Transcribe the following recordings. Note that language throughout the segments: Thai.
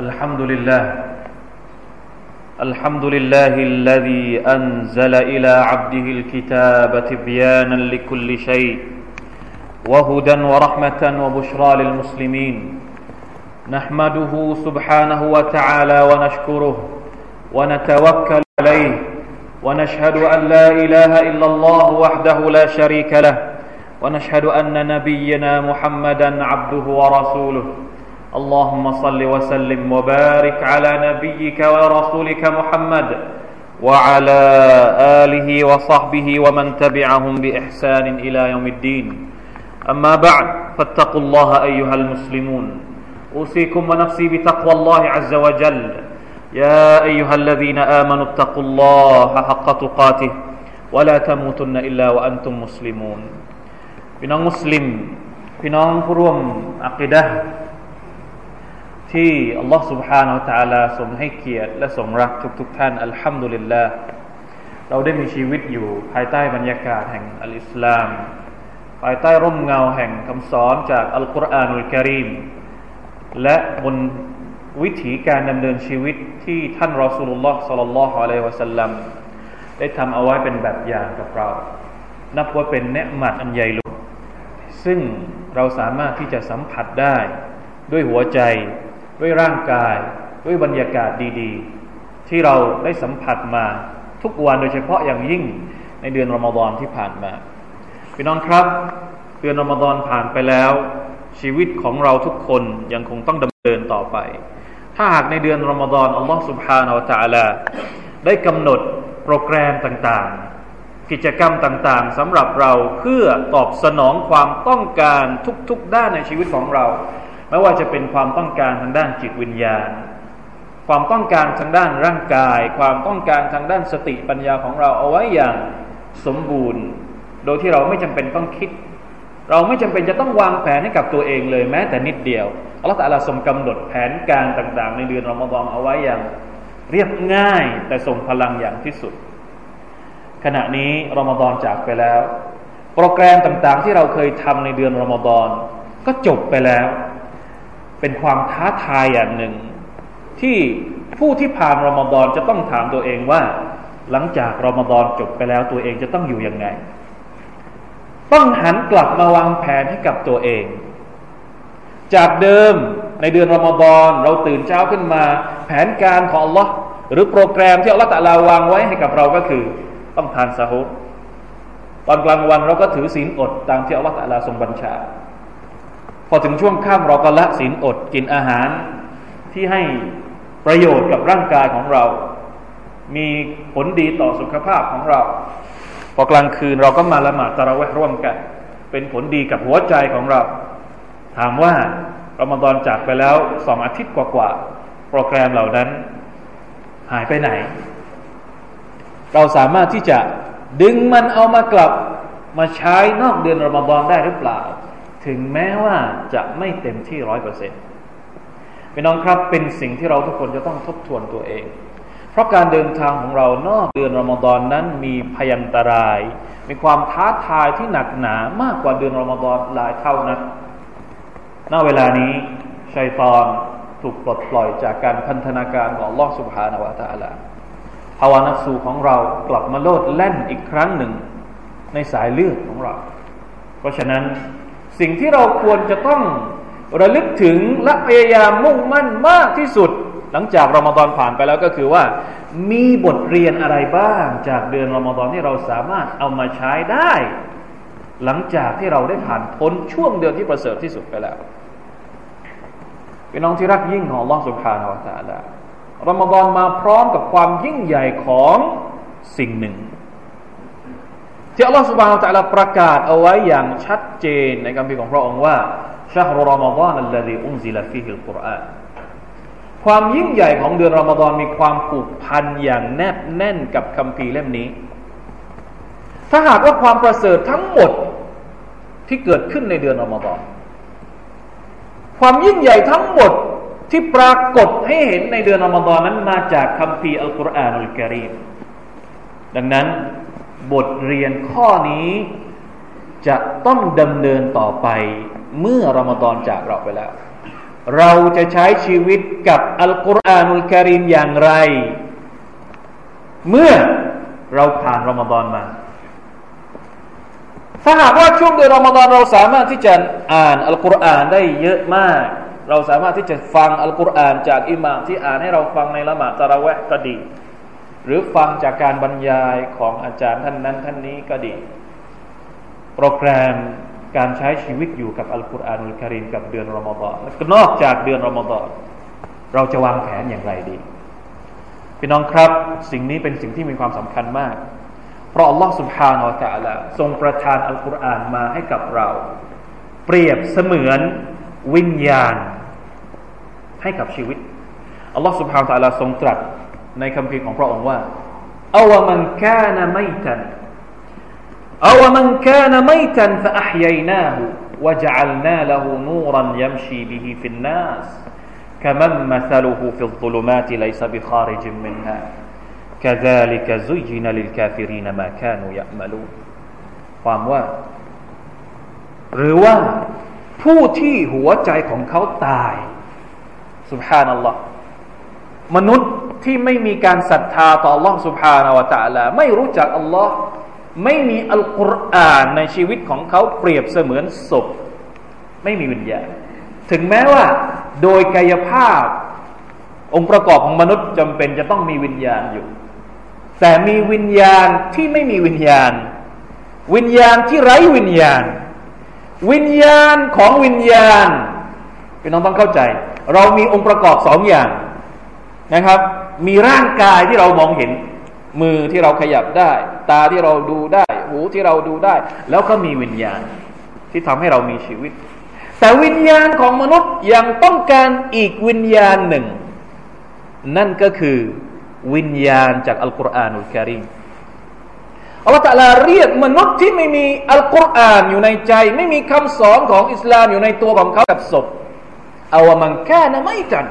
الحمد لله. الحمد لله الذي أنزل إلى عبده الكتاب تبيانا لكل شيء وهدى ورحمة وبشرى للمسلمين. نحمده سبحانه وتعالى ونشكره ونتوكل عليه ونشهد أن لا إله إلا الله وحده لا شريك له ونشهد أن نبينا محمدا عبده ورسوله. اللهم صل وسلم وبارك على نبيك ورسولك محمد وعلى آله وصحبه ومن تبعهم بإحسان إلى يوم الدين أما بعد فاتقوا الله أيها المسلمون أوصيكم ونفسي بتقوى الله عز وجل يا أيها الذين آمنوا اتقوا الله حق تقاته ولا تموتن إلا وأنتم مسلمون พี่น้องมุสลิมพี่น้องผู้ร่วมอักิดะ ที่อัลลอฮ์ سبحانه และ تعالى ทรงให้เกียรติและทรงรักทุกๆทท่านอัลฮัมดุลิลลาห์เราได้มีชีวิตอยู่ ภายใต้บรรยากาศแห่งอัลอิสลาม ภายใต้ร่มเงาแห่งคำสอนจากอัลกุรอานุลกิริมและบนวิถีการดำเนินชีวิตที่ท่านรอสูลุลลอฮ์สัลลัลลอฮุอะลัยฮิวะสัลลัมได้ทำเอาไว้เป็นแบบอย่างกับเรา นับว่าเป็นเนืหมัดอันใหญ่หลวงซึ่งเราสามารถที่จะสัมผัสได้ด้วยหัวใจ ด้วยร่างกาย ด้วยบรรยากาศดีๆ ที่เราได้สัมผัสมาทุกวันโดยเฉพาะอย่างยิ่งในเดือนรอมฎอนที่ผ่านมาพี่น้องครับ เดือนรอมฎอนผ่านไปแล้ว ชีวิตของเราทุกคนยังคงต้องดำเนินต่อไป ถ้าหากในเดือนรอมฎอนอัลลอฮฺสุบฮานาอัลตะลาได้กำหนดโปรแกรมต่างๆ กิจกรรมต่างๆสำหรับเราเพื่อตอบสนองความต้องการทุกๆด้านในชีวิตของเรา ไม่ว่าจะเป็นความต้องการทางด้านจิตวิญญาณ ความต้องการทางด้านร่างกาย ความต้องการทางด้านสติปัญญาของเราเอาไว้อย่างสมบูรณ์ โดยที่เราไม่จำเป็นต้องคิด เราไม่จำเป็นจะต้องวางแผนให้กับตัวเองเลยแม้แต่นิดเดียวอัลลอฮฺตะลาทรงกำหนดแผนการต่างๆ ในเดือนรอมฎอนเอาไว้อย่างเรียบง่ายแต่ทรงพลังอย่างที่สุด ขณะนี้รอมฎอนจากไปแล้ว โปรแกรมต่างๆ ที่เราเคยทำในเดือนรอมฎอนก็จบไปแล้ว เป็นความท้าทายอย่างหนึ่ง ที่ผู้ที่ผ่านรอมฎอนจะต้องถามตัวเองว่า หลังจากรอมฎอนจบไปแล้วตัวเองจะต้องอยู่ยังไง ต้องหันกลับมาวางแผนให้กับตัวเอง จากเดิมในเดือนรอมฎอนเราตื่นเช้าขึ้นมา แผนการของ Allah หรือโปรแกรมที่อัลลอฮฺตะลาวางไว้ให้กับเราก็คือต้องทานซาฮุตอนกลางวันเราก็ถือศีลอดตามที่อัลลอฮฺตะลาทรงบัญชา พอถึงช่วงค่ำเราก็ละศีลอดกินอาหารที่ให้ประโยชน์กับร่างกายของเรา มีผลดีต่อสุขภาพของเรา พอกลางคืนเราก็มาละหมาดตะระเวร่วมกัน เป็นผลดีกับหัวใจของเรา ถามว่าเรามาตอนจากไปแล้วสองอาทิตย์กว่าๆโปรแกรมเหล่านั้น หายไปไหน เราสามารถที่จะดึงมันเอามากลับมาใช้นอกเดือนรอมฎอนได้หรือเปล่า ถึงแม้ว่าจะไม่เต็มที่ร้อยเปอร์เซ็นต์พี่น้องครับเป็นสิ่งที่เราทุกคนจะต้องทบทวนตัวเอง เพราะการเดินทางของเรานอกเดือนรอมฎอนนั้นมีพยันตราย มีความท้าทายที่หนักหนามากกว่าเดือนรอมฎอนหลายเท่านะณเวลานี้ชัยตอนถูกปลดปล่อยจากการพันธนาการของลอสุภานวตาละภาวนาสูของเรากลับมาโลดแล่นอีกครั้งหนึ่งในสายเลือดของเรา เพราะฉะนั้น สิ่งที่เราควรจะต้องระลึกถึงและพยายามมุ่งมั่นมากที่สุด หลังจากรอมฎอนผ่านไปแล้วก็คือว่า มีบทเรียนอะไรบ้าง จากเดือนรอมฎอนที่เราสามารถเอามาใช้ได้ หลังจากที่เราได้ผ่านพ้นช่วงเดือนที่ประเสริฐที่สุดไปแล้วเป็นน้องที่รักยิ่งของลอสุภานาอัลลอฮรอมฎอนมาพร้อมกับความยิ่งใหญ่ของสิ่งหนึ่ง ที่อัลลอฮฺسبحانه وتعالى ประกาศเอาไว้อย่างชัดเจนในคัมภีร์ของพระองค์ว่าشهر رمضان الذي أنزل فيه القرآن ความยิ่งใหญ่ของเดือนรอมฎอนมีความผูกพันอย่างแนบแน่นกับคัมภีร์เล่มนี้ ถ้าหากว่าความประเสริฐทั้งหมดที่เกิดขึ้นในเดือนรอมฎอนความยิ่งใหญ่ทั้งหมดที่ปรากฏให้เห็นในเดือนรอมฎอนนั้นมาจากคัมภีร์อัลกุรอานอัลกะรีมดังนั้น บทเรียนข้อนี้จะต้องดำเนินต่อไปเมื่อรอมฎอนจากเราไปแล้ว เราจะใช้ชีวิตกับอัลกุรอานุลกริมอย่างไร เมื่อเราผ่านรอมฎอนมาถ้าหากว่าช่วงเดือนรอมฎอนเราสามารถที่จะอ่านอัลกุรอานได้เยอะมาก เราสามารถที่จะฟังอัลกุรอานจากอิหม่ามที่อ่านให้เราฟังในละหมาดตะระเวะก็ดี หรือฟังจากการบรรยายของอาจารย์ท่านนั้นท่านนี้ก็ดี โปรแกรมการใช้ชีวิตอยู่กับอัลกุรอานุลกิริมกับเดือนรอมฎอนนอกจากเดือนรอมฎอนเราจะวางแผนอย่างไรดีพี่น้องครับ สิ่งนี้เป็นสิ่งที่มีความสำคัญมาก เพราะอัลลอฮ์สุบฮานาอัลตะละทรงประทานอัลกุรอานมาให้กับเรา เปรียบเสมือนวิญญาณให้กับชีวิตอัลลอฮ์สุบฮานาอัลตะละทรงตรัส ในคำพีของพระองค์ว่าอาวมันกานไม่ตันอาวมันกานไม่ตัน فأحييناه وجعلنا له نورا يمشي به في الناس كمن مثله في الظلمات ليس بخارج منها كذلك زين للكافرين ما كانوا يعملون ความว่า หรือว่า ผู้ที่หัวใจของเขาตายสุบฮานัลลอฮ์ มนุษย์ที่ไม่มีการศรัทธาต่อ Allah سبحانه และ تعالى ไม่รู้จัก Allah ไม่มีอัลกุรอานในชีวิตของเขาเปรียบเสมือนศพไม่มีวิญญาณ ถึงแม้ว่า โดยกายภาพ องค์ประกอบของมนุษย์จำเป็นจะต้องมีวิญญาณอยู่แต่มีวิญญาณที่ไม่มีวิญญาณ วิญญาณที่ไร้วิญญาณ วิญญาณของวิญญาณพี่น้องต้องเข้าใจ เรามีองค์ประกอบสองอย่าง นะครับ มีร่างกายที่เรามองเห็น มือที่เราขยับได้ ตาที่เราดูได้ หูที่เราดูได้ แล้วก็มีวิญญาณที่ทำให้เรามีชีวิต แต่วิญญาณของมนุษย์ยังต้องการอีกวิญญาณหนึ่ง นั่นก็คือวิญญาณจากอัลกุรอานุลกิริมอัลลอฮฺตะลาเรียกมนุษย์ที่ไม่มีอัลกุรอานอยู่ในใจ ไม่มีคำสอนของอิสลามอยู่ในตัวของเขากับศพอาวมังแค่นะไม่จัน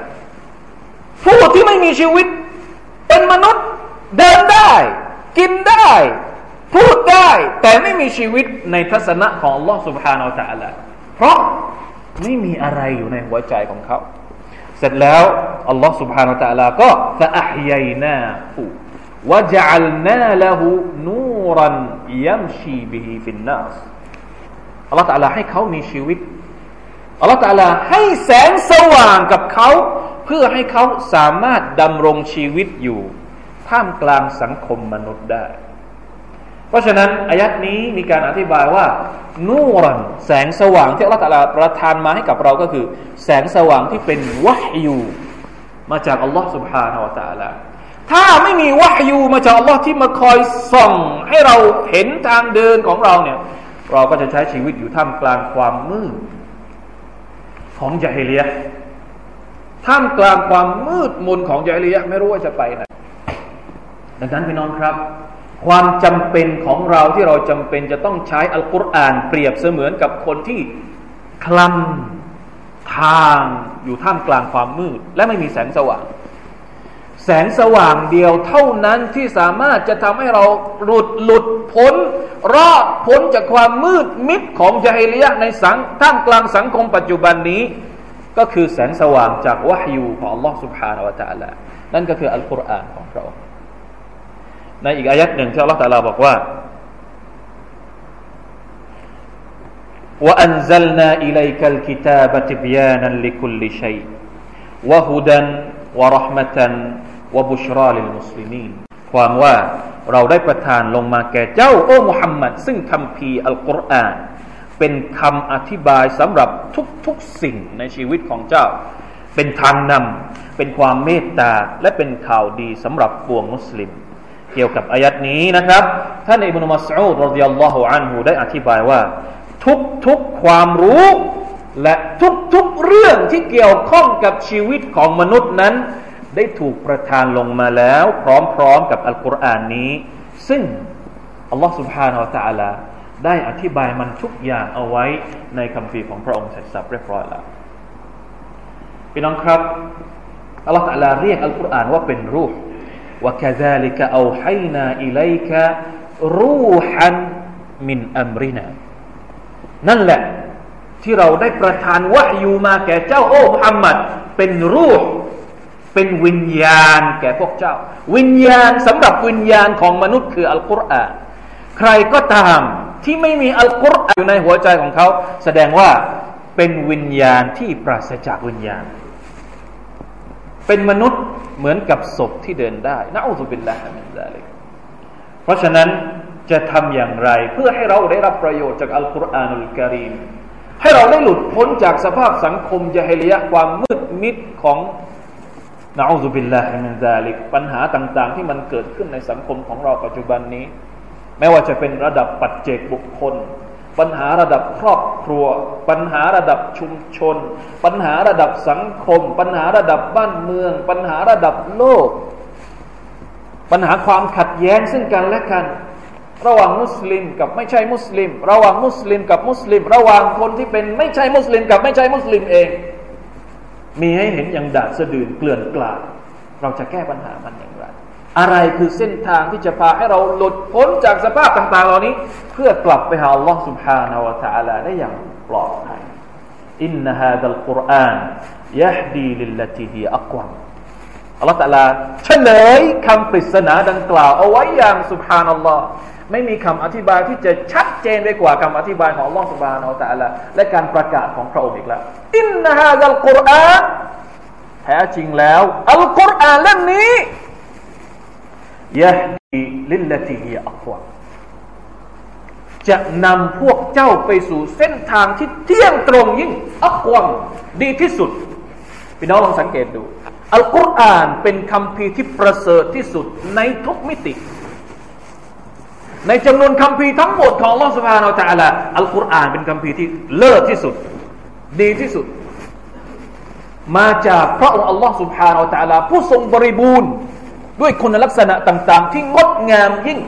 ผู้ที่ไม่มีชีวิต เป็นมนุษย์เดินได้ กินได้ พูดได้ แต่ไม่มีชีวิตในทัศนะของอัลลอฮฺ سبحانه และ تعالى เพราะไม่มีอะไรอยู่ในหัวใจของเขาเสร็จแล้วอัลลอฮ์ سبحانه และ تعالى ก็ فأحييناه وجعلنا له نورا يمشي به في الناس อัลลอฮ์ تعالى ให้เขามีชีวิตอัลลอฮ์ تعالى ให้แสงสว่างกับเขา เ พื่อให้เขาสามารถดำรงชีวิตอยู่ ท่ามกลางสังคมมนุษย์ได้เพราะฉะนั้นอายัดนี้มีการอธิบายว่า นูรันแสงสว่างที่อัลลอฮฺประทานมาให้กับเราก็คือ แสงสว่างที่เป็นวะฮยูมาจากอัลลอฮฺ سبحانه และ تعالى ถ้าไม่มีวะฮยูมาจากอัลลอฮ์ที่มาคอยส่องให้เราเห็นทางเดินของเราเนี่ย เราก็จะใช้ชีวิตอยู่ท่ามกลางความมืดของจาฮิเลีย ท่ามกลางความมืดมนของจาฮิเลียไม่รู้ว่าจะไปไหนดังนั้นพี่น้องครับ ความจำเป็นของเราที่เราจำเป็นจะต้องใช้อัลกุรอานเปรียบเสมือนกับคนที่คลำทางอยู่ท่ามกลางความมืด และไม่มีแสงสว่าง แสงสว่างเดียวเท่านั้นที่สามารถจะทำให้เราหลุดหลุดพ้นรอดพ้นจากความมืดมิดของจาฮิลียะในสังท่ามกลางสังคมปัจจุบันนี้ ก็คือแสงสว่างจากวะฮยูของ Allah سبحانه และ تعالى นั่นก็คืออัลกุรอานของพระองค์ในอีกอายัดหนึ่งที่อัลลอฮฺตาลาบอกว่า وأنزلنا إليك الكتاب تبيانا لكل شيء وهدى ورحمة وبشرى للمسلمين ความว่าเราได้ประทานลงมาแก่เจ้า โอ้มุฮัมมัดซึ่งคำพีอัลกุรอาน เป็นคำอธิบายสำหรับทุกๆสิ่งในชีวิตของเจ้า เป็นทางนำเป็นความเมตตาและเป็นข่าวดีสำหรับปวงมุสลิมเกี่ยวกับอายัดนี้นะครับ ท่านอิบนุมัสอูดรดิยัลลอฮุอันฮูได้อธิบายว่า ทุกทุกความรู้ และทุกทุกเรื่องที่เกี่ยวข้องกับชีวิตของมนุษย์นั้น ได้ถูกประทานลงมาแล้ว พร้อมๆกับอัลกุรอานนี้ ซึ่งอัลลอฮฺ سبحانه และ تعالى ได้อธิบายมันทุกอย่างเอาไว้ในคำฟีของพระองค์เสร็จสับเรียบร้อยแล้วพี่น้องครับอัลลอฮฺ تعالى เรียกอัลกุรอานว่าเป็นรูป وكذلك أوحينا إليك روحا من أمرنا นั่นแหละ ที่เราได้ประทานวะยูมาแก่เจ้าโอ้มุฮัมมัดเป็นรูปเป็นวิญญาณแก่พวกเจ้า วิญญาณสำหรับวิญญาณของมนุษย์คืออัลกุรอานใครก็ตาม ที่ไม่มีอัลกุรอานอยู่ในหัวใจของเขา แสดงว่าเป็นวิญญาณที่ปราศจากวิญญาณ เป็นมนุษย์เหมือนกับศพที่เดินได้نعوذ بالله من ذلك เพราะฉะนั้นจะทำอย่างไร เพื่อให้เราได้รับประโยชน์จากอัลกุรอานุลกะรีมให้เราได้หลุดพ้นจากสภาพสังคมญาฮิลียะฮ์ความมืดมิดของنعوذ بالله من ذلك ปัญหาต่าง ๆ ที่มันเกิดขึ้นในสังคมของเราปัจจุบันนี้ ไม่ว่าจะเป็นระดับปัจเจกบุคคล ปัญหาระดับครอบครัว ปัญหาระดับชุมชน ปัญหาระดับสังคม ปัญหาระดับบ้านเมือง ปัญหาระดับโลก ปัญหาความขัดแย้งซึ่งกันและกัน ระหว่างมุสลิมกับไม่ใช่มุสลิม ระหว่างมุสลิมกับมุสลิม ระหว่างคนที่เป็นไม่ใช่มุสลิมกับไม่ใช่มุสลิมเอง มีให้เห็นอย่างดาดสะดืนเกลื่อนกลาดเราจะแก้ปัญหามันอย่างไร อะไรคือเส้นทางที่จะพาให้เราหลุดพ้นจากสภาพต่างๆเหล่านี้ เพื่อกลับไปหาอัลลอฮ์ سبحانه และ تعالى ได้อย่างปลอดภัยอินนฮาดัลกุรอานยะฮดีลิลลติฮีอักวมอัลลอฮ์ตะลาเฉลยคำปริศนาดังกล่าวเอาไว้อย่าง سبحان อัลลอฮ์ไม่มีคำอธิบายที่จะชัดเจนไปกว่าคำอธิบายของอัลลอฮ์ سبحانه และ تعالى และการประกาศของพระองค์อีกแล้วอินนฮาดัลกุรอานแท้จริงแล้วอัลกุรอานเล่มนี้ ยะดีลิลติฮีอักวาจะนำพวกเจ้าไปสู่เส้นทางที่เที่ยงตรงยิ่งอักวมดีที่สุดพี่น้องลองสังเกตดู อัลกุรอานเป็นคำพีที่ประเสริฐที่สุดในทุกมิติ ในจำนวนคำพีทั้งหมดของลอสภาเราจะอะไรอัลกุรอานเป็นคำพีที่เลิศที่สุด ดีที่สุด มาจากพระองค์อัลลอฮ์สุบฮานาอัลลอฮ์ผู้ทรงบริบูรณ์ ด้วยคุณลักษณะต่าง ๆ ที่งดงามยิ่ง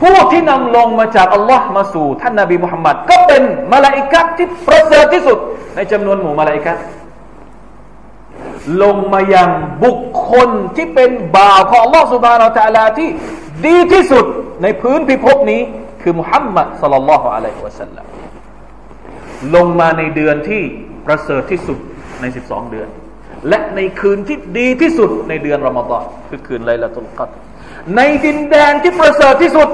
ผู้ที่นำลงมาจากอัลลอฮ์มาสู่ท่านนาบีมุฮัมมัดก็เป็นมาลาอิกะที่ประเสริฐที่สุด ในจำนวนหมู่มาลาอิกะลงมายังบุคคลที่เป็นบ่าวของอัลลอฮ์สุบานอัลตะลาที่ดีที่สุดในพื้นพิภพนี้ คือมุฮัมมัดสัลลัลลอฮุอะลัยฮิวะสัลลัมลงมาในเดือนที่ประเสริฐที่สุดใน 12 เดือน และในคืนที่ดีที่สุดในเดือนรอมฎอนคือคืนไลละตุลกัดในดินแดนที่ประเสริฐที่สุด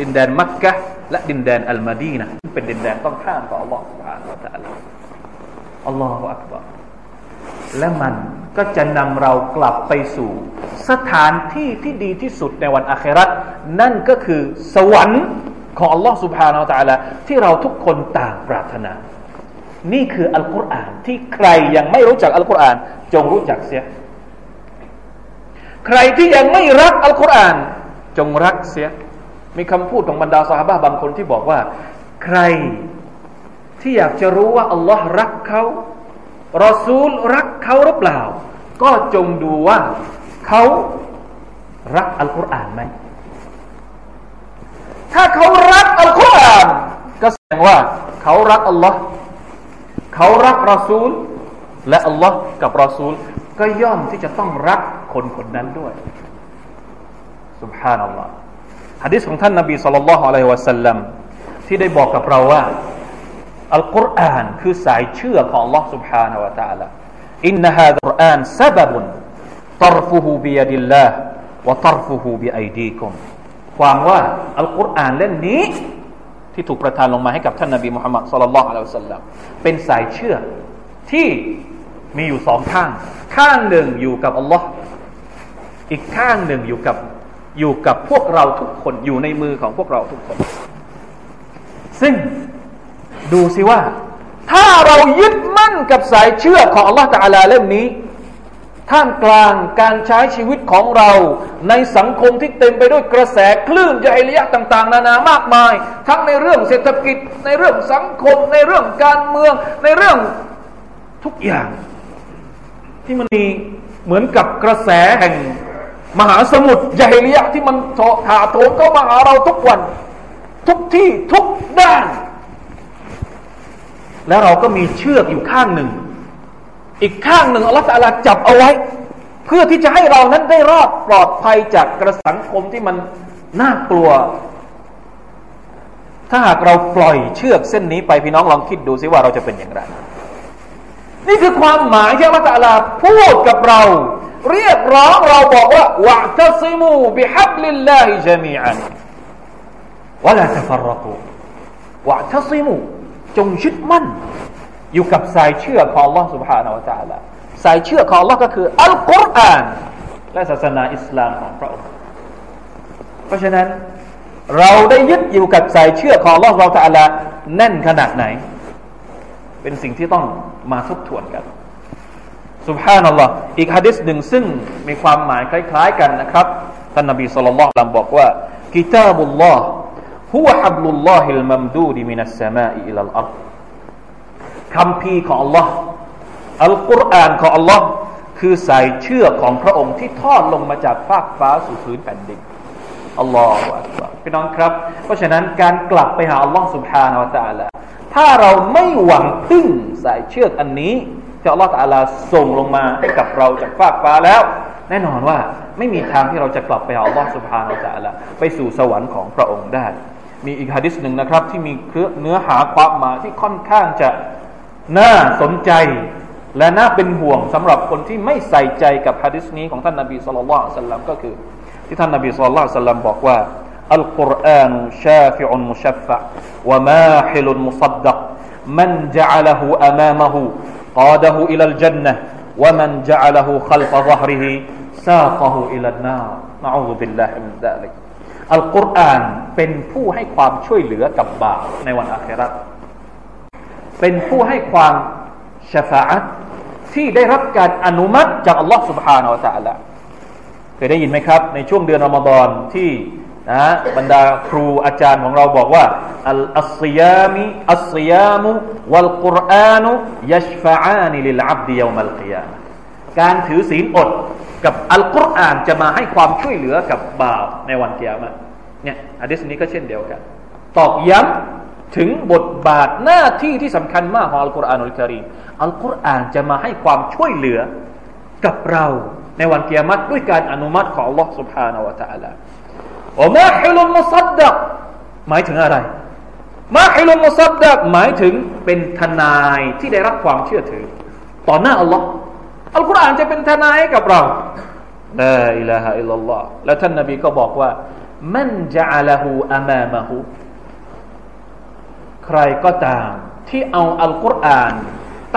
ดินแดนมักกะและดินแดนอัลมาดีนะเป็นดินแดนต้องข้ามต่ออัลลอฮฺสุบฮานะอัลลอฮฺอัลลอฮฺอักบารและมันก็จะนำเรากลับไปสู่สถานที่ที่ดีที่สุดในวันอาคราตนั่นก็คือสวรรค์ของอัลลอฮฺสุบฮานาอัลลอฮฺที่เราทุกคนต่างปรารถนา นี่คืออัลกุรอานที่ใครยังไม่รู้จักอัลกุรอาน จงรู้จักเสีย ใครที่ยังไม่รักอัลกุรอาน จงรักเสีย มีคำพูดของบรรดาสหายบางคนที่บอกว่า ใครที่อยากจะรู้ว่าอัลลอฮ์รักเขารอซูลรักเขาหรือเปล่า ก็จงดูว่าเขารักอัลกุรอานไหม ถ้าเขารักอัลกุรอานก็แสดงว่าเขารักอัลลอฮ์ เขารักรอซูล และอัลลอฮ์กับรอซูล ก็ย่อมที่จะต้องรักคนคนนั้นด้วย سبحان อัลลอฮ์ฮะดิษของท่านนบีสุลต่านละฮ์อะลัยฮิวะสัลลัมที่ได้บอกกับเราว่า อัลกุรอานคือสายเชื่อของ Allah سبحانه และ تعالى อินนฮะกุรอานซาบบุนตรฟุฮูบิยดิลลาห์วะตรฟุฮูบิไอดีกุมความว่าอัลกุรอานเล่มนี้ ที่ถูกประทานลงมาให้กับท่านนาบีมุฮัมมัดสุลลัลลอฮุอะลัยฮิสัลลัมเป็นสายเชื่อที่มีอยู่สองข้าง ข้างหนึ่งอยู่กับอัลลอฮ์อีกข้างหนึ่งอยู่กับอยู่กับพวกเราทุกคนอยู่ในมือของพวกเราทุกคน ซึ่งดูสิว่า ถ้าเรายึดมั่นกับสายเชื่อของอัลลอฮ์ตาลาเล่มนี้ ท่ามกลางการใช้ชีวิตของเรา ในสังคมที่เต็มไปด้วยกระแสคลื่นยาฮิลิยะต่าง ๆ นานามากมาย ทั้งในเรื่องเศรษฐกิจ ในเรื่องสังคม ในเรื่องการเมือง ในเรื่องทุกอย่าง ที่มันมีเหมือนกับกระแสแห่ง มหาสมุทรยาฮิลิยที่มันถาโถมเข้ามาหาเราทุกวัน ทุกที่ทุกด้าน แล้วเราก็มีเชือกอยู่ข้างหนึ่ง อีกข้างหนึ่งอัลลอฮฺตาลาจับเอาไว้ เพื่อที่จะให้เรานั้นได้รอดปลอดภัยจากกระสังคมที่มันน่ากลัว ถ้าหากเราปล่อยเชือกเส้นนี้ไปพี่น้องลองคิดดูซิว่าเราจะเป็นอย่างไร นี่คือความหมายที่อัลลอฮฺพูดกับเรา เรียกร้องเราบอกว่าวะตัซิมูบิฮับลิลลาฮิจามีอันวะลาตฟรกูวะตัซิมูจงยึดมั่น อยู่กับสายเชื่อของ Allah سبحانه และ تعالى สายเชื่อของ Allah ก็คืออัลกุรอานและศาสนาอิสลามของพระองค์เพราะฉะนั้นเราได้ยึดอยู่กับสายเชื่อของ Allah เราตะลาแน่นขนาดไหน เป็นสิ่งที่ต้องมาทบทวนกันสุบฮานัลลอฮ์อีกฮะดิษหนึ่งซึ่งมีความหมายคล้ายๆกันนะครับท่านนบีสุลต่านบอกว่ากิตาบุลลอฮ์ هو حبل الله الممدود من السماء إلى الأرض คำพีของ Allah อัลกุรอานของ Allah คือสายเชื่อของพระองค์ที่ทอดลงมาจากฟากฟ้าสู่พื้นแผ่นดินอัลลอฮฺอักบารพี่น้องครับ เพราะฉะนั้นการกลับไปหาอัลลอฮฺสุบฮานาวะตะลาถ้าเราไม่หวังพึ่งสายเชือกอันนี้ที่อัลลอฮฺตะลาส่งลงมาให้กับเราจากฟากฟ้าแล้ว แน่นอนว่าไม่มีทางที่เราจะกลับไปหาอัลลอฮฺสุบฮานาวะตะลาไปสู่สวรรค์ของพระองค์ได้ มีอีกฮะดิษหนึ่งนะครับที่มีเนื้อหาความหมายที่ค่อนข้างจะ น่าสนใจและน่าเป็นห่วงสำหรับคนที่ไม่ใส่ใจกับฮะดิษนี้ของท่านนาบีสุลต่านสัลลัมก็คือ ที่ท่านนาบีสุลต่านสัลลัมบอกว่าอัลกุรอานชาฟิอุนมุชฟะวะมาฮิลุนมุซัดดักمن جعله أمامه قاده إلى الجنة ومن جعله خلف ظهره ساقه إلى النار نعوذ بالله من ذلك อัลกุรอานเป็นผู้ให้ความช่วยเหลือกับบ่าวในวันอาคิเราะฮ์ เป็นผู้ให้ความชฟาอัตที่ได้รับการอนุมัติจากอัลลอฮ์ سبحانه และ تعالى เคยได้ยินไหมครับ ในช่วงเดือนอมฎอนที่นะบรรดาครูอาจารย์ของเราบอกว่าอัลอัศยามิอัศยามุวัลกุรอานุยัชฟะอานิลิลอับดิยามัลกิยามการถือศีลอดกับอัลกุรอานจะมาให้ความช่วยเหลือกับบาปในวันเกียรติเนี่ยอะดิษนี้ก็เช่นเดียวกัน ตอกย้ำ ถึงบทบาทหน้าที่ที่สำคัญมากของอัลกุรอานุลกิริมอัลกุรอานจะมาให้ความช่วยเหลือกับเราในวันเกียรติด้วยการอนุมัติของ Allah سبحانه และ تعالى อมาฮิลุมุซัดดักหมายถึงอะไรมาฮิลุมุซัดดักหมายถึงเป็นทนายที่ได้รับความเชื่อถือ ต่อหน้าอัลลอฮ์อัลกุรอานจะเป็นทนายกับเราลาอิลาฮะอิลลัลลอฮ์แล้วท่านนบีก็บอกว่ามันจะอัลหูอามามะหู ใครก็ตามที่เอาอัลกุรอาน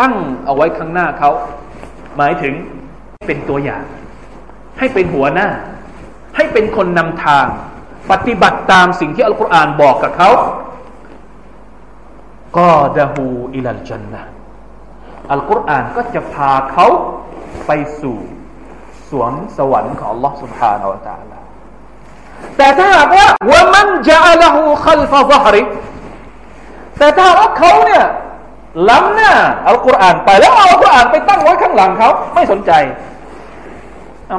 ตั้งเอาไว้ข้างหน้าเขา หมายถึงเป็นตัวอย่าง ให้เป็นหัวหน้า ให้เป็นคนนำทาง ปฏิบัติตามสิ่งที่อัลกุรอานบอกกับเขาก็ดะฮูอิลัลจันนะอัลกุรอานก็จะพาเขาไปสู่สวนสวรรค์ของ Allah سبحانه และ تعالى แต่ถ้าหากว่าว่ามันจะละหูขัลฟะซฮริ แต่ถ้าว่าเขาเนี่ยล้ำหน้าอัลกุรอานไปแล้วเอาอัลกุรอานไปตั้งไว้ข้างหลังเขาไม่สนใจ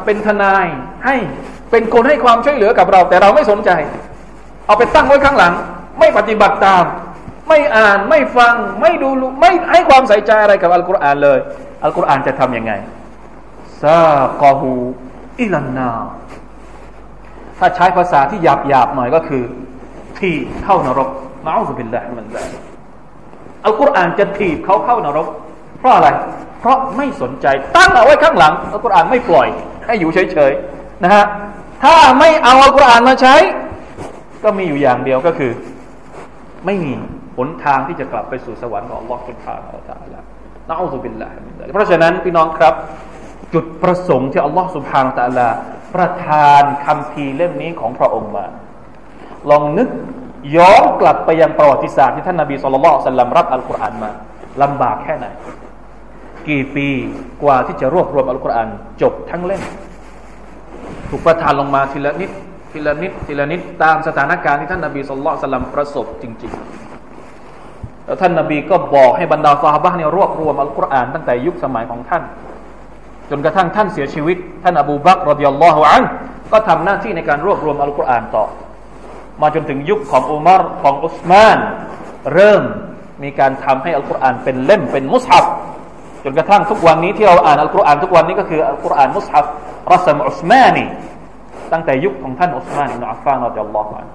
เป็นทนายให้เป็นคนให้ความช่วยเหลือกับเรา แต่เราไม่สนใจ เอาไปตั้งไว้ข้างหลัง ไม่ปฏิบัติตาม ไม่อ่านไม่ฟังไม่ดูไม่ให้ความใส่ใจอะไรกับอัลกุรอานเลย อัลกุรอานจะทำยังไงซากอฮูอิลันนา ถ้าใช้ภาษาที่หยาบหยาบหน่อยก็คือ ที่เข้านรก มาอุบิลละมันได้อัลกุรอานจะถีบเขาเข้านรก เพราะอะไร เพราะไม่สนใจตั้งเอาไว้ข้างหลังอัลกุรอานไม่ปล่อย ให้อยู่เฉยๆนะฮะถ้าไม่เอาอัลกุรอานมาใช้ ก็มีอยู่อย่างเดียวก็คือ ไม่มีหนทางที่จะกลับไปสู่สวรรค์ของอัลลอฮฺสุบฮานาอัลลอฮฺนะอูซุบิลลาฮิมินเพราะฉะนั้นพี่น้องครับ จุดประสงค์ที่อัลลอฮฺสุบฮานาอัลลอฮฺประทานคำพีเล่มนี้ของพระองค์มา ลองนึก ย้อนกลับไปยังประวัติศาสตร์ที่ท่านนาบีสุลต่านสัลลัมรับอัลกุรอานมาลำบากแค่ไหน กี่ปีกว่าที่จะรวบรวมอัลกุรอานจบทั้งเล่มถูกประทานลงมาทีละนิดทีละนิดทีละนิดตามสถานการณ์ที่ท่านนาบีสุลต่านสัลลัมประสบจริง ๆ แล้วท่านนาบีก็บอกให้บรรดาซาฮาบะเนี่ยรวบรวมอัลกุรอานตั้งแต่ยุคสมัยของท่าน จนกระทั่งท่านเสียชีวิต ท่านอบูบักรดิยัลลอฮุอันก็ทำหน้าที่ในการรวบรวมอัลกุรอานต่อ มาจนถึงยุคของอุมารของอุสมาน เริ่มมีการทำให้อัลกุรอานเป็นเล่มเป็นมุสฮับจนกระทั่งทุกวันนี้ที่เราอ่านอัลกุรอานทุกวันนี้ก็คืออัลกุรอานมุสฮับรัสมอุสมานีตั้งแต่ยุคของท่านอุสมานอิบนุอัฟฟานรดิยัลลอฮุอัน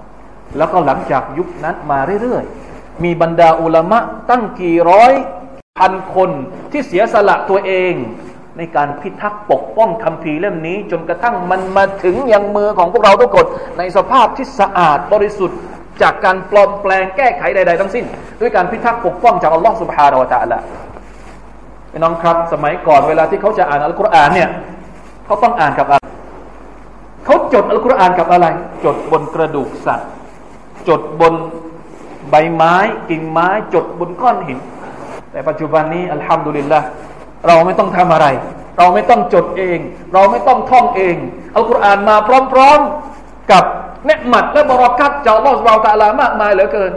แล้วก็หลังจากยุคนั้นมาเรื่อยๆ มีบรรดาอุลามะตั้งกี่ร้อยพันคนที่เสียสละตัวเอง ในการพิทักษ์ปกป้องคำพีเล่มนี้ จนกระทั่งมันมาถึงยังมือของพวกเราทุกคนในสภาพที่สะอาดบริสุทธิ์ จากการปลอมแปลงแก้ไขใด ๆ ทั้งสิ้น ด้วยการพิทักษ์ปกป้องจากอัลลอฮฺสุบฮานาละ ت ع ละพี่น้องครับ สมัยก่อนเวลาที่เขาจะอ่านอัลกุรอานเนี่ยเขาต้องอ่านกับอะไรเขาจดอัลกุรอานกับอะไร จดบนกระดูกสัตว์ จดบนใบไม้กิ่งไม้ จดบนก้อนหิน แต่ปัจจุบันนี้อัลฮัมดุลิลละ เราไม่ต้องทำอะไร เราไม่ต้องจดเอง เราไม่ต้องท่องเองอัลกุรอานมาพร้อมๆกับเนหมัดและบรารักัตจากอัลลอฮฺสุบาตะลามากมายเหลือเกิน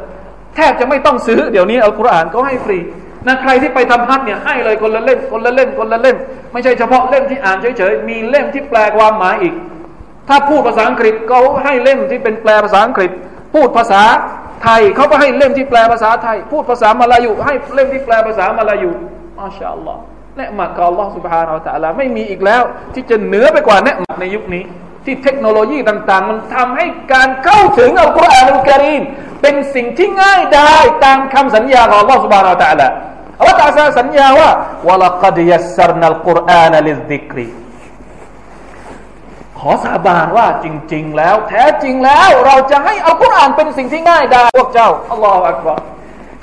แทบจะไม่ต้องซื้อเดี๋ยวนี้อัลกุรอานก็ให้ฟรีนะใครที่ไปทำฮัทเนี่ยให้เลยคนละเล่มคนละเล่มคนละเล่ม ไม่ใช่เฉพาะเล่มที่อ่านเฉยๆมีเล่มที่แปลความหมายอีก ถ้าพูดภาษาอังกฤษเขาให้เล่มที่เป็นแปลภาษาอังกฤษ พูดภาษาไทยเขาก็ให้เล่มที่แปลภาษาไทย พูดภาษามาลายูให้เล่มที่แปลภาษามาลายูมาชาอัลลอฮ์ เนืมัดของอัลลอฮ์ سبحانه และ تعالى ไม่มีอีกแล้ว ที่จะเหนือไปกว่าเนืมัดในยุคนี้ ที่เทคโนโลยีต่างๆ มันทำให้การเข้าถึงอัลกุรอานอัลกิริมเป็นสิ่งที่ง่ายได้ตามคำสัญญาของอัลลอฮ์ سبحانه และ تعالى อัลลอฮฺตาซาสัญญาว่าวะลักดยัสซรนัลกุรอานลิซิกรีขอสาบานว่าจริง ๆ แล้ว แท้จริงแล้ว เราจะให้อัลกุรอานเป็นสิ่งที่ง่ายได้พวกเจ้าอัลลอฮฺอักบาร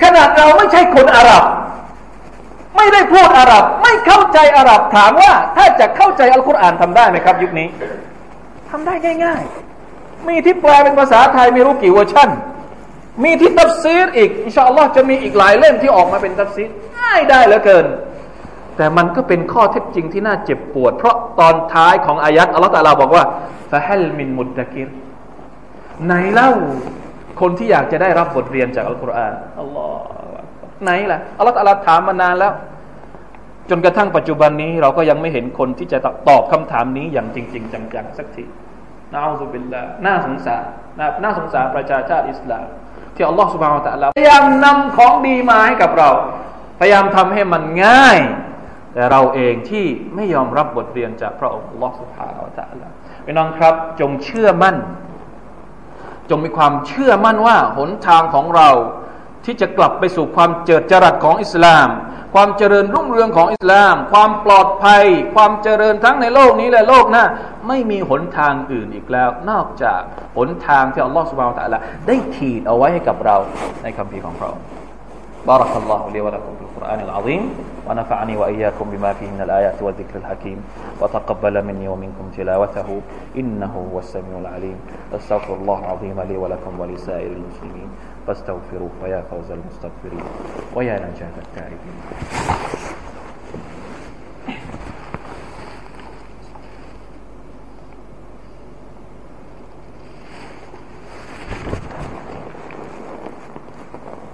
ขนาดเราไม่ใช่คนอาหรับ ไม่ได้พูดอาหรับ ไม่เข้าใจอาหรับถามว่า ถ้าจะเข้าใจอัลกุรอานทำได้ไหมครับ ยุคนี้ทำได้ง่าย ๆ มีที่แปลเป็นภาษาไทยไม่รู้กี่เวอร์ชันมีที่ตัฟซีรอีกอินชาอัลลอฮ์จะมีอีกหลายเล่มที่ออกมาเป็นตัฟซีรง่ายดายเหลือเกิน แต่มันก็เป็นข้อเท็จจริงที่น่าเจ็บปวด เพราะตอนท้ายของอายัดอัลลอฮ์ตะลาบอกว่าฟะฮัลมินมุดตะกิรไหนเล่าคนที่อยากจะได้รับบทเรียนจากอัลกุรอานอัลลอฮ์ ไหนล่ะอัลลอฮ์ตะลาถามมานานแล้ว จนกระทั่งปัจจุบันนี้เราก็ยังไม่เห็นคนที่จะตอบคำถามนี้อย่างจริง ๆ จังๆสักทีน่าอุบิลละน่าสงสารน่าสงสารประชาชาติอิสลามที่อัลลอฮฺสุบฮานตะลาพยายามนำของดีมาให้กับเรา พยายามทำให้มันง่าย แต่เราเองที่ไม่ยอมรับบทเรียนจากพระองค์อัลลอฮฺสุบฮานตะลาพี่น้องครับ จงเชื่อมั่น จงมีความเชื่อมั่นว่าหนทางของเรา ที่จะกลับไปสู่ความเจิดจรัสของอิสลามความเจริญรุ่งเรืองของอิสลาม ความปลอดภัย ความเจริญทั้งในโลกนี้และโลกหน้าไม่มีหนทางอื่นอีกแล้ว นอกจากหนทางที่อัลลอฮฺสุบฮาวตะละได้ขีดเอาไว้ให้กับเราในคำพีของพระองค์ بارك الله لي ولكم في القرآن العظيم ونفعني وإياكم بما فيه من الآيات والذكر الحكيم وتقبل مني ومنكم تلاوته إنه هو السميع العليم أستغفر الله العظيم لي ولكم ولسائر المسلمين فاستغفروه ويا فوز المستغفرين ويا نجاة التائبين.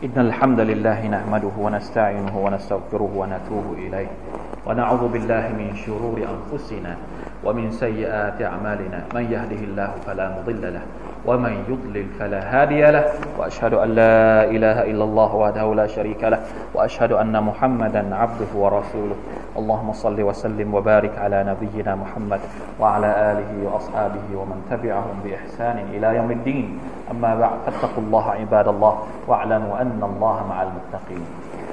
إن الحمد لله نحمده ونستعينه ونستغفره ونتوب إليه ونعوذ بالله من شرور أنفسنا ومن سيئات أعمالنا من يهده الله فلا مضل له ومن يضلل فلا هادي له وأشهد أن لا إله إلا الله وحده لا شريك له وأشهد أن محمدا عبده ورسوله. اللهم صل وسلم وبارك على نبينا محمد وعلى آله وأصحابه ومن تبعهم بإحسان إلى يوم الدين. أما بعد فاتقوا الله عباد الله واعلموا أن الله مع المتقين.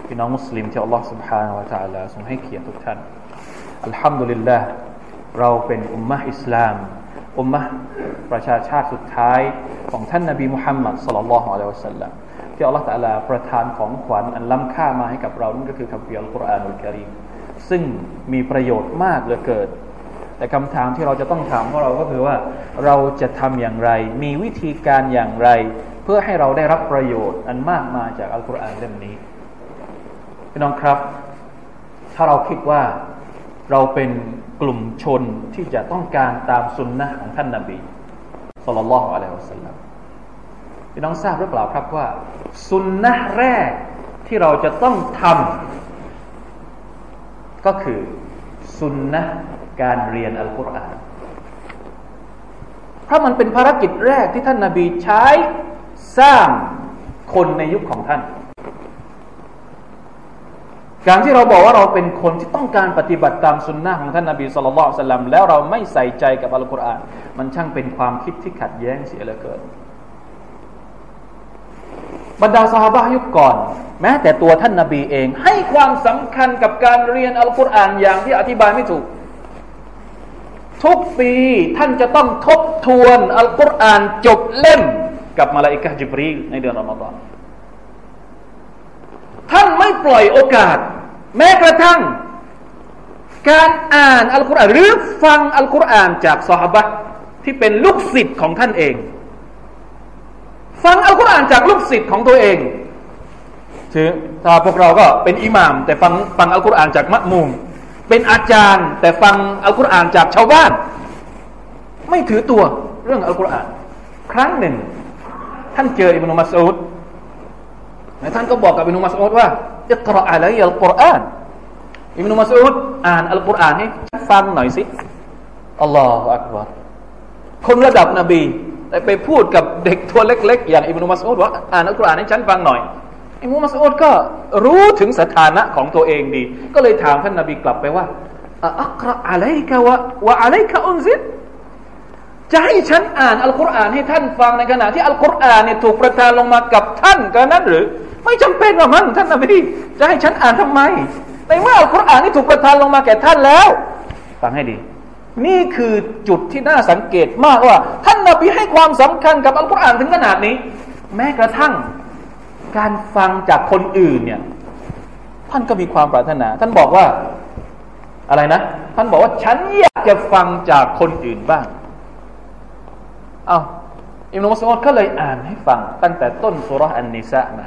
พี่น้องมุสลิมที่อัลลอฮ์ سبحانه และ تعالى ทรงให้เกียรติทุกท่านอัลฮัมดุลิลละเราเป็นอุมมะอิสลาม อุมมะประชาชาติสุดท้ายของท่านนาบีมุฮัมมัดสลลัลลอฮุอะลัยฮิวะสัลลัมที่อัลลอฮฺตะลาประทานของขวัญอันล้ำค่ามาให้กับเรานั่นก็คือคัมภีร์อัลกุรอานอุลกิริมซึ่งมีประโยชน์มากเหลือเกินแต่คำถามที่เราจะต้องถามพวกเราก็คือว่าเราจะทำอย่างไร มีวิธีการอย่างไร เพื่อให้เราได้รับประโยชน์อันมากมาจากอัลกุรอานเล่มนี้พี่น้องครับ ถ้าเราคิดว่าเราเป็น กลุ่มชนที่จะต้องการตามสุนนะของท่านนาบีสุลต่านละฮ์อะลัยฮิวสัลลัมพี่น้องทราบหรือเปล่าครับว่าสุนนะแรกที่เราจะต้องทำก็คือสุนนะการเรียนอัลกุรอานเพราะมันเป็นภารกิจแรกที่ท่านนาบีใช้สร้างคนในยุคของท่าน การที่เราบอกว่าเราเป็นคนที่ต้องการปฏิบัติตามสุนนะของท่านนาบีสุลต่านสลัมแล้วเราไม่ใส่ใจกับอัลกุรอาน มันช่างเป็นความคิดที่ขัดแย้งเสียเหลือเกิน บรรดาสหายยุคก่อน แม้แต่ตัวท่านนาบีเอง ให้ความสำคัญกับการเรียนอัลกุรอานอย่างที่อธิบายไม่ถูก ทุกปีท่านจะต้องทบทวนอัลกุรอานจบเล่มกับมาลาอิกะจิบรีในเดือนรอมฎอน ท่านไม่ปล่อยโอกาส แม้กระทั่ง การอ่านอัลกุรอานหรือฟังอัลกุรอานจากสหบะที่เป็นลูกศิษย์ของท่านเอง ฟังอัลกุรอานจากลูกศิษย์ของตัวเองถือถ้าพวกเราก็เป็นอิหมาม แต่ฟังฟังอัลกุรอานจากมะมุมเป็นอาจารย์ แต่ฟังอัลกุรอานจากชาวบ้าน ไม่ถือตัวเรื่องอัลกุรอาน ครั้งหนึ่ง ท่านเจออิบนุมัสอุด ท่านก็บอกกับอิบนุมัสอุดว่าอิกราอะลัยอัลกุรอานอิบนุมัสอุดอ่านอัลกุรอานให้ฟังหน่อยสิอัลลอฮฺอักบารคนระดับนบีไปพูดกับเด็กตัวเล็ก ๆ อย่างอิบนุมัสอุดว่าอ่านอัลกุรอานให้ฉันฟังหน่อยอิบนุมัสอุดก็รู้ถึงสถานะของตัวเองดี ก็เลยถามท่านนบีกลับไปว่าอักราอะลัยกะวะวะอะลัยกะอุนซิดจะให้ฉันอ่านอัลกุรอานให้ท่านฟังในขณะที่อัลกุรอานเนี่ยถูกประทานลงมากับท่านกันนั้นหรือ ไม่จำเป็นหรอกมั้งท่านนบีจะให้ฉันอ่านทำไม ในเมื่ออัลกุรอานนี่ถูกประทานลงมาแก่ท่านแล้ว ฟังให้ดี นี่คือจุดที่น่าสังเกตมากว่า ท่านนบีให้ความสำคัญกับอัลกุรอานถึงขนาดนี้ แม้กระทั่งการฟังจากคนอื่นเนี่ย ท่านก็มีความปรารถนา ท่านบอกว่าอะไรนะ ท่านบอกว่าฉันอยากจะฟังจากคนอื่นบ้าง เอาอิมนุมัสอุดก็เลยอ่านให้ฟังตั้งแต่ต้นสุรอันนิสะมา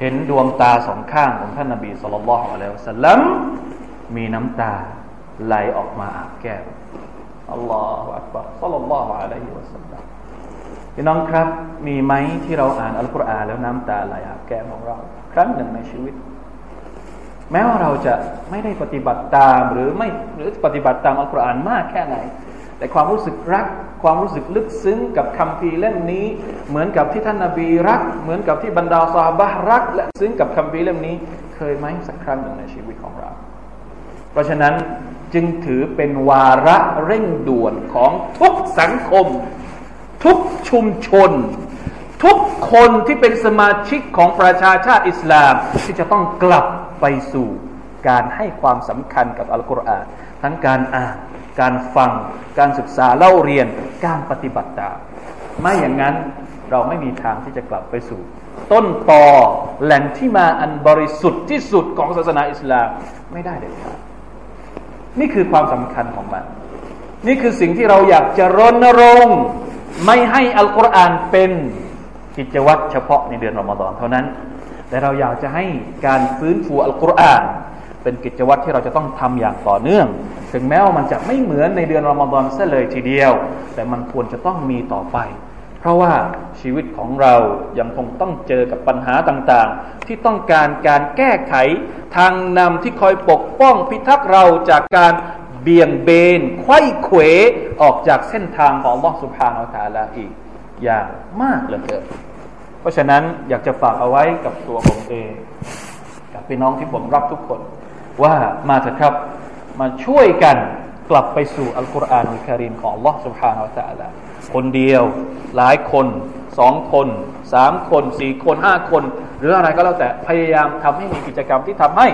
เห็นดวงตาสองข้างของท่านนบีสุลต่านละฮ์อะลัยฮิสลัมมีน้ำตาไหลออกมาอาบแก้มอัลลอฮฺอักบารสัลลัลลอฮุอะลัยฮิวะสัลลัมพี่น้องครับ มีไหมที่เราอ่านอัลกุรอานแล้วน้ำตาไหลอาบแก้มของเรา ครั้งหนึ่งในชีวิต แม้ว่าเราจะไม่ได้ปฏิบัติตามหรือไม่หรือปฏิบัติตามอัลกุรอานมากแค่ไหน แต่ความรู้สึกรัก ความรู้สึกลึกซึ้งกับคำพีเล่มนี้ เหมือนกับที่ท่านนาบีรัก เหมือนกับที่บรรดาซาบะรัก และซึ้งกับคำพีเล่มนี้ เคยไหมสักครั้งหนึ่งในชีวิตของเรา เพราะฉะนั้นจึงถือเป็นวาระเร่งด่วนของทุกสังคม ทุกชุมชน ทุกคนที่เป็นสมาชิกของประชาชาติอิสลาม ที่จะต้องกลับไปสู่ การให้ความสำคัญกับอัลกุรอานทั้งการอ่าน การฟัง การศึกษาเล่าเรียน การปฏิบัติตามไม่อย่างนั้นเราไม่มีทางที่จะกลับไปสู่ ต้นตอแหล่งที่มาอันบริสุทธิ์ที่สุดของศาสนาอิสลามไม่ได้เด็ดขาดนี่คือความสำคัญของมัน นี่คือสิ่งที่เราอยากจะรณรงค์ไม่ให้อัลกุรอานเป็นกิจวัตรเฉพาะในเดือนรอมฎอนเท่านั้น แต่เราอยากจะให้การฟื้นฟูอัลกุรอาน เป็นกิจวัตรที่เราจะต้องทำอย่างต่อเนื่อง ถึงแม้ว่ามันจะไม่เหมือนในเดือนรอมฎอนซะเลยทีเดียว แต่มันควรจะต้องมีต่อไป เพราะว่าชีวิตของเรายังคงต้องเจอกับปัญหาต่างๆ ที่ต้องการการแก้ไขทางนำที่คอยปกป้องพิทักษ์เราจากการเบี่ยงเบนไข้เขวออกจากเส้นทางของลอสุภาอัลตาลาอีกอย่างมากเหลือเกินเพราะฉะนั้นอยากจะฝากเอาไว้กับตัวผมเอง กับพี่น้องที่ผมรักทุกคน ว่ามาเถอะครับมาช่วยกันกลับไปสู่อัลกุรอานอัลกิริมของลอสุภาอัลตาลาคนเดียวหลายคนสองคนสามคนสี่คนห้าคน หรืออะไรก็แล้วแต่พยายามทำให้มีกิจกรรมที่ทำให้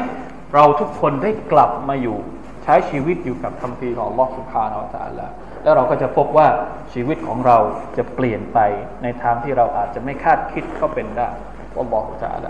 เราทุกคนได้กลับมาอยู่ ใช้ชีวิตอยู่กับคำพีของลอสุภาอัลตาลาแล้วเราก็จะพบว่าชีวิตของเราจะเปลี่ยนไปในทางที่เราอาจจะไม่คาดคิดก็เป็นได้อัลลอฮฺ تعالى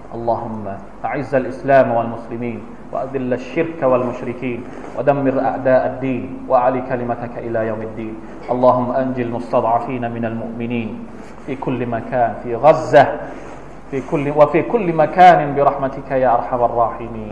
اللهم أعز الإسلام والمسلمين وأذل الشرك والمشركين ودمر أعداء الدين وأعلي كلمتك إلى يوم الدين. اللهم أنجل المستضعفين من المؤمنين في كل مكان في غزة في كل وفي كل مكان برحمتك يا أرحم الراحمين.